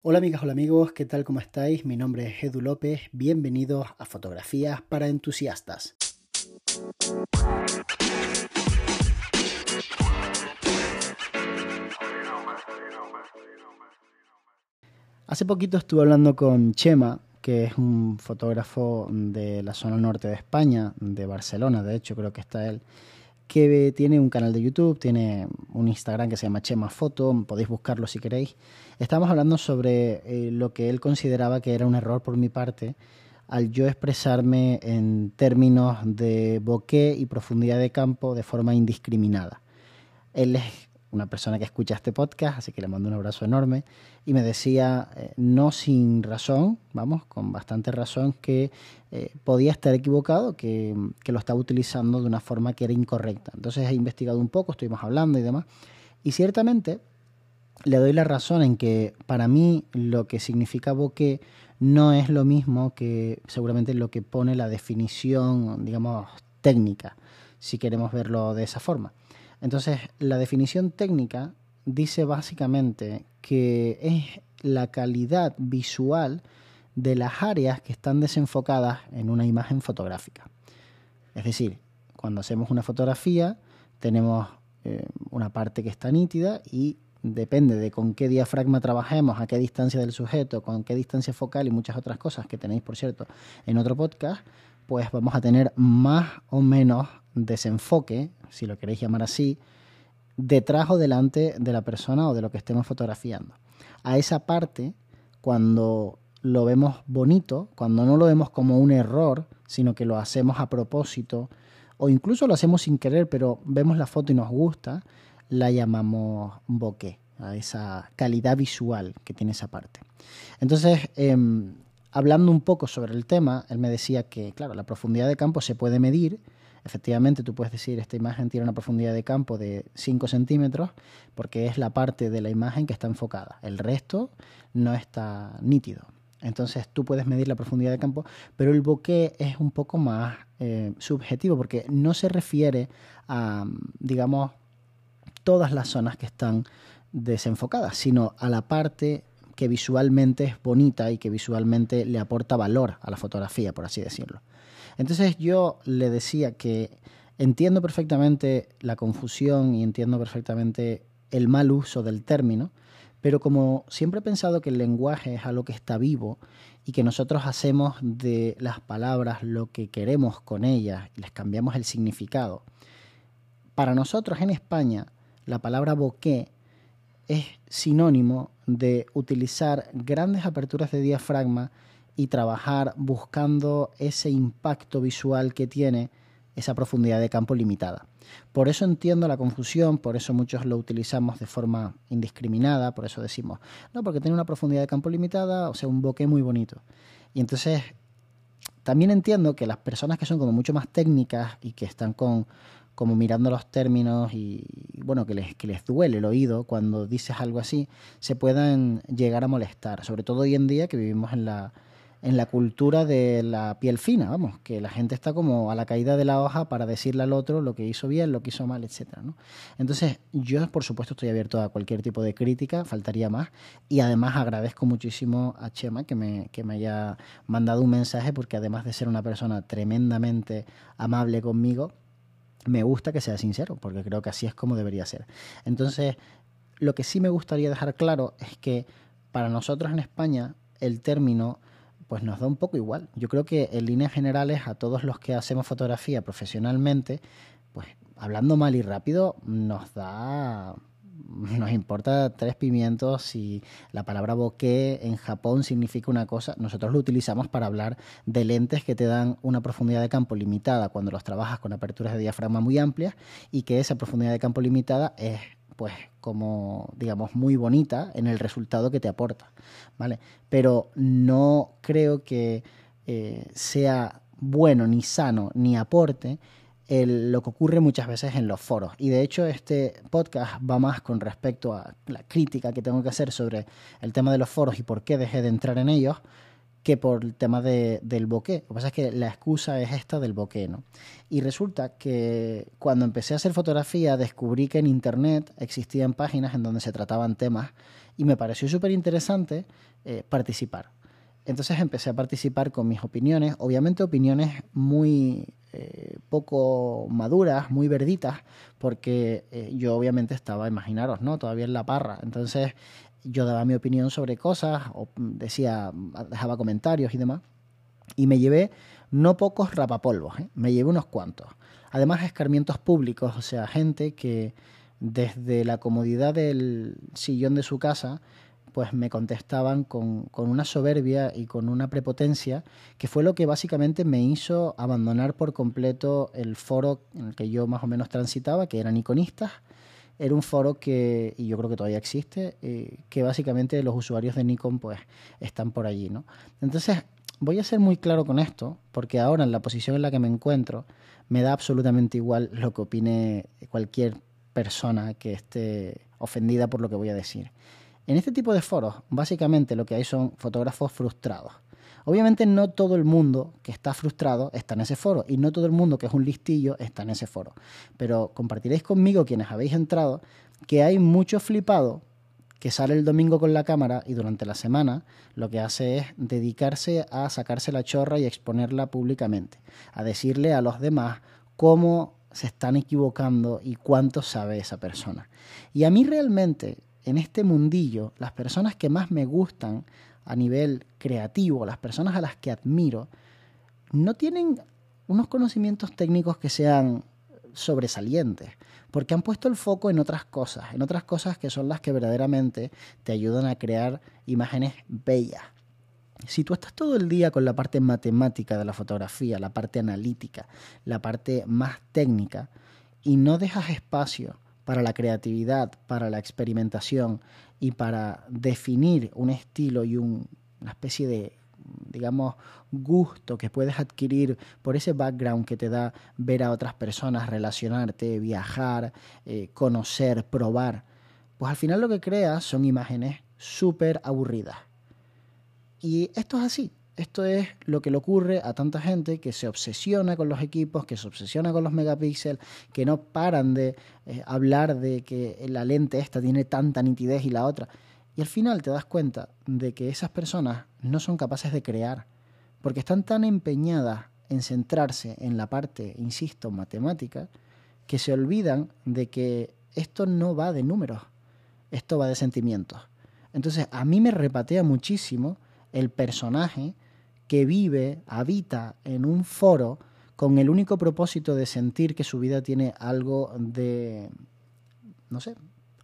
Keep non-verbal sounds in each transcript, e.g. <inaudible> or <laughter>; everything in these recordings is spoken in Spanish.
Hola amigas, hola amigos, ¿qué tal? ¿Cómo estáis? Mi nombre es Edu López, bienvenidos a Fotografías para Entusiastas. Hace poquito estuve hablando con Chema, que es un fotógrafo de la zona norte de España, de Barcelona, de hecho creo que está él, que tiene un canal de YouTube, tiene un Instagram que se llama Chema Foto, podéis buscarlo si queréis. Estamos hablando sobre eh, lo que él consideraba que era un error por mi parte al yo expresarme en términos de bokeh y profundidad de campo de forma indiscriminada. Él es una persona que escucha este podcast, así que le mando un abrazo enorme, y me decía, eh, no sin razón, vamos, con bastante razón, que eh, podía estar equivocado, que, que, lo estaba utilizando de una forma que era incorrecta. Entonces he investigado un poco, estuvimos hablando y demás, y ciertamente le doy la razón en que para mí lo que significa bokeh no es lo mismo que seguramente lo que pone la definición, digamos, técnica, si queremos verlo de esa forma. Entonces, la definición técnica dice básicamente que es la calidad visual de las áreas que están desenfocadas en una imagen fotográfica. Es decir, cuando hacemos una fotografía tenemos eh, una parte que está nítida y depende de con qué diafragma trabajemos, a qué distancia del sujeto, con qué distancia focal y muchas otras cosas que tenéis, por cierto, en otro podcast, pues vamos a tener más o menos desenfoque, si lo queréis llamar así, detrás o delante de la persona o de lo que estemos fotografiando. A esa parte, cuando lo vemos bonito, cuando no lo vemos como un error, sino que lo hacemos a propósito, o incluso lo hacemos sin querer, pero vemos la foto y nos gusta, la llamamos bokeh, a esa calidad visual que tiene esa parte. Entonces, em, hablando un poco sobre el tema, él me decía que, claro, la profundidad de campo se puede medir, Efectivamente, tú puedes decir, esta imagen tiene una profundidad de campo de 5 centímetros porque es la parte de la imagen que está enfocada. El resto no está nítido. Entonces tú puedes medir la profundidad de campo, pero el bokeh es un poco más eh, subjetivo porque no se refiere a, digamos, todas las zonas que están desenfocadas, sino a la parte que visualmente es bonita y que visualmente le aporta valor a la fotografía, por así decirlo. Entonces yo le decía que entiendo perfectamente la confusión y entiendo perfectamente el mal uso del término, pero como siempre he pensado que el lenguaje es algo que está vivo y que nosotros hacemos de las palabras lo que queremos con ellas y les cambiamos el significado, para nosotros en España la palabra bokeh es sinónimo de utilizar grandes aperturas de diafragma y trabajar buscando ese impacto visual que tiene esa profundidad de campo limitada. Por eso entiendo la confusión, por eso muchos lo utilizamos de forma indiscriminada, por eso decimos, no, porque tiene una profundidad de campo limitada, o sea, un bokeh muy bonito. Y entonces, también entiendo que las personas que son como mucho más técnicas y que están con como mirando los términos y, bueno, que les, duele el oído cuando dices algo así, se puedan llegar a molestar, sobre todo hoy en día que vivimos en la, en la cultura de la piel fina, vamos, que la gente está como a la caída de la hoja para decirle al otro lo que hizo bien, lo que hizo mal, etcétera, ¿no? Entonces, yo por supuesto estoy abierto a cualquier tipo de crítica, faltaría más, y además agradezco muchísimo a Chema que me, que me haya mandado un mensaje, porque además de ser una persona tremendamente amable conmigo, me gusta que sea sincero, porque creo que así es como debería ser. Entonces, lo que sí me gustaría dejar claro es que para nosotros en España el término pues nos da un poco igual. Yo creo que en líneas generales a todos los que hacemos fotografía profesionalmente, pues hablando mal y rápido, nos da nos importa tres pimientos si la palabra bokeh en Japón significa una cosa. Nosotros lo utilizamos para hablar de lentes que te dan una profundidad de campo limitada cuando los trabajas con aperturas de diafragma muy amplias y que esa profundidad de campo limitada es pues como digamos muy bonita en el resultado que te aporta, ¿vale? Pero no creo que eh, sea bueno ni sano ni aporte lo que ocurre muchas veces en los foros. Y de hecho este podcast va más con respecto a la crítica que tengo que hacer sobre el tema de los foros y por qué dejé de entrar en ellos, que por el tema de, del bokeh. Lo que pasa es que la excusa es esta del bokeh, ¿no? Y resulta que cuando empecé a hacer fotografía descubrí que en internet existían páginas en donde se trataban temas y me pareció súper interesante eh, participar. Entonces empecé a participar con mis opiniones, obviamente opiniones muy eh, poco maduras, muy verditas, porque eh, yo obviamente estaba, imaginaros, ¿no? Todavía en la parra. Entonces yo daba mi opinión sobre cosas, decía, dejaba comentarios y demás. Y me llevé no pocos rapapolvos, ¿eh? me llevé unos cuantos. Además, escarmientos públicos, o sea, gente que desde la comodidad del sillón de su casa pues me contestaban con, con, una soberbia y con una prepotencia que fue lo que básicamente me hizo abandonar por completo el foro en el que yo más o menos transitaba, que eran iconistas. Era un foro que, y yo creo que todavía existe, eh, que básicamente los usuarios de Nikon pues están por allí, ¿no? Entonces, voy a ser muy claro con esto, porque ahora en la posición en la que me encuentro, me da absolutamente igual lo que opine cualquier persona que esté ofendida por lo que voy a decir. En este tipo de foros, básicamente lo que hay son fotógrafos frustrados. Obviamente no todo el mundo que está frustrado está en ese foro y no todo el mundo que es un listillo está en ese foro. Pero compartiréis conmigo quienes habéis entrado que hay mucho flipado que sale el domingo con la cámara y durante la semana lo que hace es dedicarse a sacarse la chorra y exponerla públicamente, a decirle a los demás cómo se están equivocando y cuánto sabe esa persona. Y a mí realmente en este mundillo, las personas que más me gustan a nivel creativo, las personas a las que admiro, no tienen unos conocimientos técnicos que sean sobresalientes, porque han puesto el foco en otras cosas, en otras cosas que son las que verdaderamente te ayudan a crear imágenes bellas. Si tú estás todo el día con la parte matemática de la fotografía, la parte analítica, la parte más técnica, y no dejas espacio para la creatividad, para la experimentación y para definir un estilo y una especie de, digamos, gusto que puedes adquirir por ese background que te da ver a otras personas, relacionarte, viajar, eh, conocer, probar, pues al final lo que creas son imágenes súper aburridas. Y esto es así. Esto es lo que le ocurre a tanta gente que se obsesiona con los equipos, que se obsesiona con los megapíxeles, que no paran de eh, hablar de que la lente esta tiene tanta nitidez y la otra. Y al final te das cuenta de que esas personas no son capaces de crear, porque están tan empeñadas en centrarse en la parte, insisto, matemática, que se olvidan de que esto no va de números, esto va de sentimientos. Entonces a mí me repatea muchísimo el personaje que vive, habita en un foro con el único propósito de sentir que su vida tiene algo de, no sé,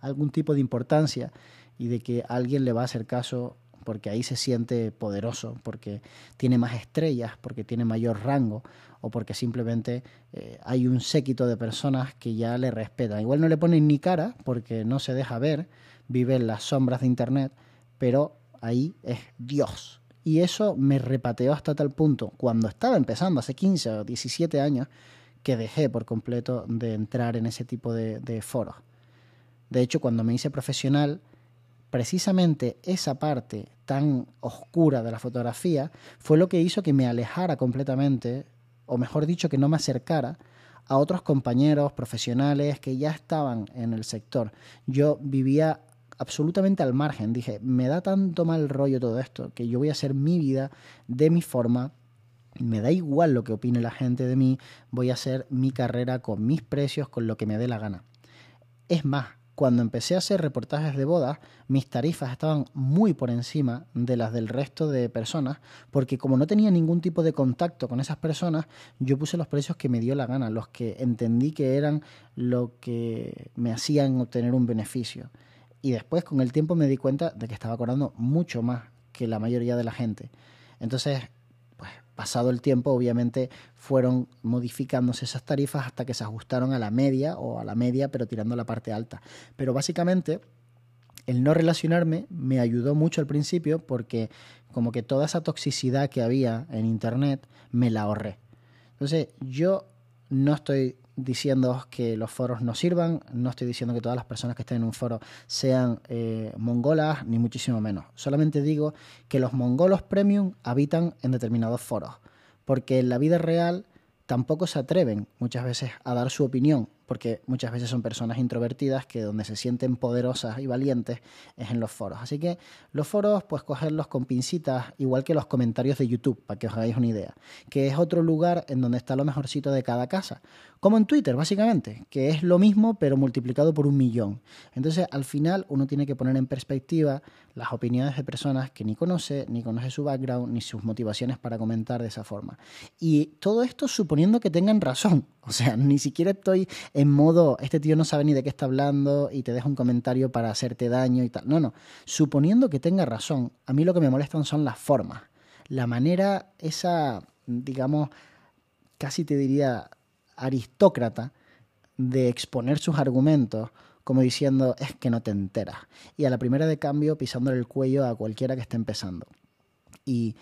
algún tipo de importancia y de que alguien le va a hacer caso porque ahí se siente poderoso, porque tiene más estrellas, porque tiene mayor rango o porque simplemente eh, hay un séquito de personas que ya le respetan. Igual no le ponen ni cara porque no se deja ver, vive en las sombras de Internet, pero ahí es Dios. Y eso me repateó hasta tal punto, cuando estaba empezando, hace 15 o 17 años, que dejé por completo de entrar en ese tipo de, foros. De hecho, cuando me hice profesional, precisamente esa parte tan oscura de la fotografía fue lo que hizo que me alejara completamente, o mejor dicho, que no me acercara a otros compañeros profesionales que ya estaban en el sector. Yo vivía absolutamente al margen. Dije, me da tanto mal rollo todo esto que yo voy a hacer mi vida de mi forma. Me da igual lo que opine la gente de mí, voy a hacer mi carrera con mis precios, con lo que me dé la gana. Es más, cuando empecé a hacer reportajes de bodas, mis tarifas estaban muy por encima de las del resto de personas, porque como no tenía ningún tipo de contacto con esas personas, yo puse los precios que me dio la gana, los que entendí que eran lo que me hacían obtener un beneficio y después con el tiempo me di cuenta de que estaba cobrando mucho más que la mayoría de la gente. Entonces, pues pasado el tiempo, obviamente fueron modificándose esas tarifas hasta que se ajustaron a la media o a la media, pero tirando la parte alta. Pero básicamente, el no relacionarme me ayudó mucho al principio porque como que toda esa toxicidad que había en Internet me la ahorré. Entonces, yo no estoy diciendo que los foros no sirvan, no estoy diciendo que todas las personas que estén en un foro sean eh, mongolas, ni muchísimo menos. Solamente digo que los mongolos premium habitan en determinados foros, porque en la vida real tampoco se atreven muchas veces a dar su opinión, porque muchas veces son personas introvertidas que donde se sienten poderosas y valientes es en los foros. Así que los foros, pues cogerlos con pincitas, igual que los comentarios de YouTube, para que os hagáis una idea, que es otro lugar en donde está lo mejorcito de cada casa, como en Twitter, básicamente, que es lo mismo pero multiplicado por un millón. Entonces, al final, uno tiene que poner en perspectiva las opiniones de personas que ni conoce, ni conoce su background, ni sus motivaciones para comentar de esa forma. Y todo esto suponiendo que tengan razón. <laughs> O sea, ni siquiera estoy en modo, este tío no sabe ni de qué está hablando y te deja un comentario para hacerte daño y tal. No, no. Suponiendo que tenga razón, a mí lo que me molestan son las formas. La manera, esa, digamos, casi te diría aristócrata, de exponer sus argumentos como diciendo es que no te enteras. Y a la primera de cambio pisándole el cuello a cualquiera que esté empezando. Y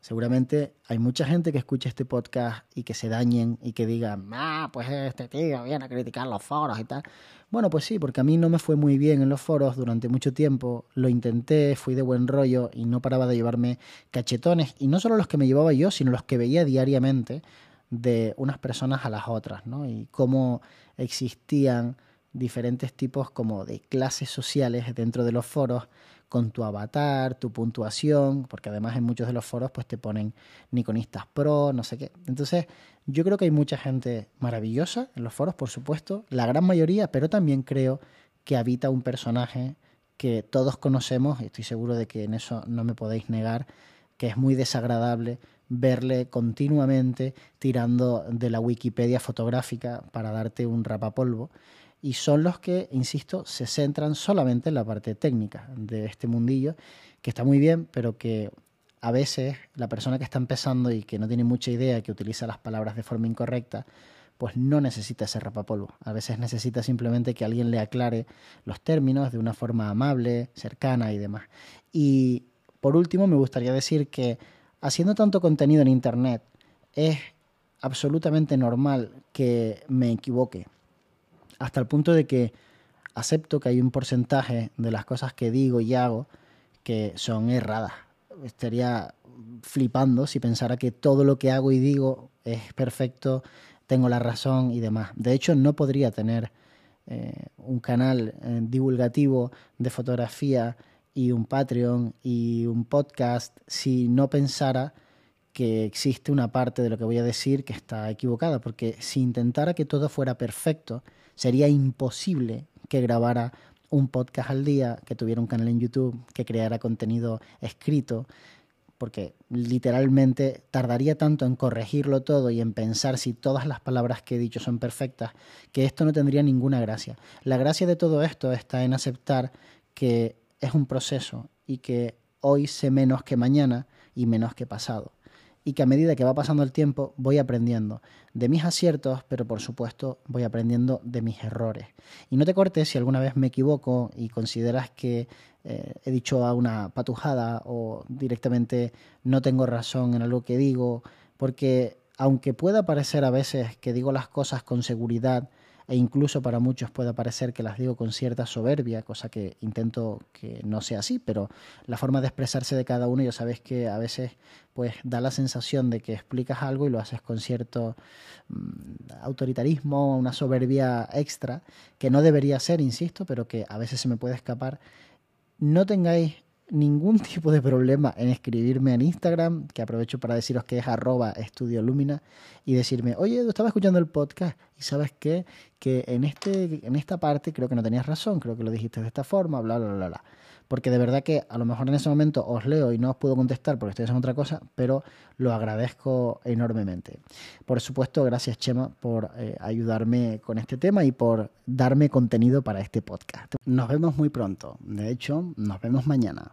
seguramente hay mucha gente que escuche este podcast y que se dañen y que digan, ah, pues este tío viene a criticar los foros y tal. Bueno, pues sí, porque a mí no me fue muy bien en los foros durante mucho tiempo. Lo intenté, fui de buen rollo y no paraba de llevarme cachetones. Y no solo los que me llevaba yo, sino los que veía diariamente de unas personas a las otras, ¿no? Y cómo existían diferentes tipos como de clases sociales dentro de los foros con tu avatar, tu puntuación, porque además en muchos de los foros pues te ponen Nikonistas Pro, no sé qué. Entonces, yo creo que hay mucha gente maravillosa en los foros, por supuesto, la gran mayoría, pero también creo que habita un personaje que todos conocemos, y estoy seguro de que en eso no me podéis negar, que es muy desagradable verle continuamente tirando de la Wikipedia fotográfica para darte un rapapolvo y son los que, insisto, se centran solamente en la parte técnica de este mundillo, que está muy bien, pero que a veces la persona que está empezando y que no tiene mucha idea, que utiliza las palabras de forma incorrecta, pues no necesita ese rapapolvo. A veces necesita simplemente que alguien le aclare los términos de una forma amable, cercana y demás. Y por último, me gustaría decir que haciendo tanto contenido en Internet, es absolutamente normal que me equivoque hasta el punto de que acepto que hay un porcentaje de las cosas que digo y hago que son erradas. Estaría flipando si pensara que todo lo que hago y digo es perfecto, tengo la razón y demás. De hecho, no podría tener eh, un canal eh, divulgativo de fotografía y un Patreon y un podcast si no pensara que existe una parte de lo que voy a decir que está equivocada, porque si intentara que todo fuera perfecto, sería imposible que grabara un podcast al día, que tuviera un canal en YouTube, que creara contenido escrito, porque literalmente tardaría tanto en corregirlo todo y en pensar si todas las palabras que he dicho son perfectas, que esto no tendría ninguna gracia. La gracia de todo esto está en aceptar que es un proceso y que hoy sé menos que mañana y menos que pasado y que a medida que va pasando el tiempo voy aprendiendo de mis aciertos, pero por supuesto voy aprendiendo de mis errores. Y no te cortes si alguna vez me equivoco y consideras que eh, he dicho a una patujada o directamente no tengo razón en algo que digo, porque aunque pueda parecer a veces que digo las cosas con seguridad, e incluso para muchos puede parecer que las digo con cierta soberbia, cosa que intento que no sea así, pero la forma de expresarse de cada uno ya sabes que a veces pues da la sensación de que explicas algo y lo haces con cierto mm, autoritarismo, una soberbia extra, que no debería ser, insisto, pero que a veces se me puede escapar. No tengáis ningún <laughs> tipo de problema en escribirme en Instagram, que aprovecho para deciros que es arroba estudio lumina, y decirme, oye, estaba escuchando el podcast y sabes qué, que en, este, en esta parte creo que no tenías razón, creo que lo dijiste de esta forma, bla, bla, bla, bla porque de verdad que a lo mejor en ese momento os leo y no os puedo contestar porque estoy haciendo otra cosa, pero lo agradezco enormemente. Por supuesto, gracias Chema por eh, ayudarme con este tema y por darme contenido para este podcast. Nos vemos muy pronto, de hecho, nos vemos mañana.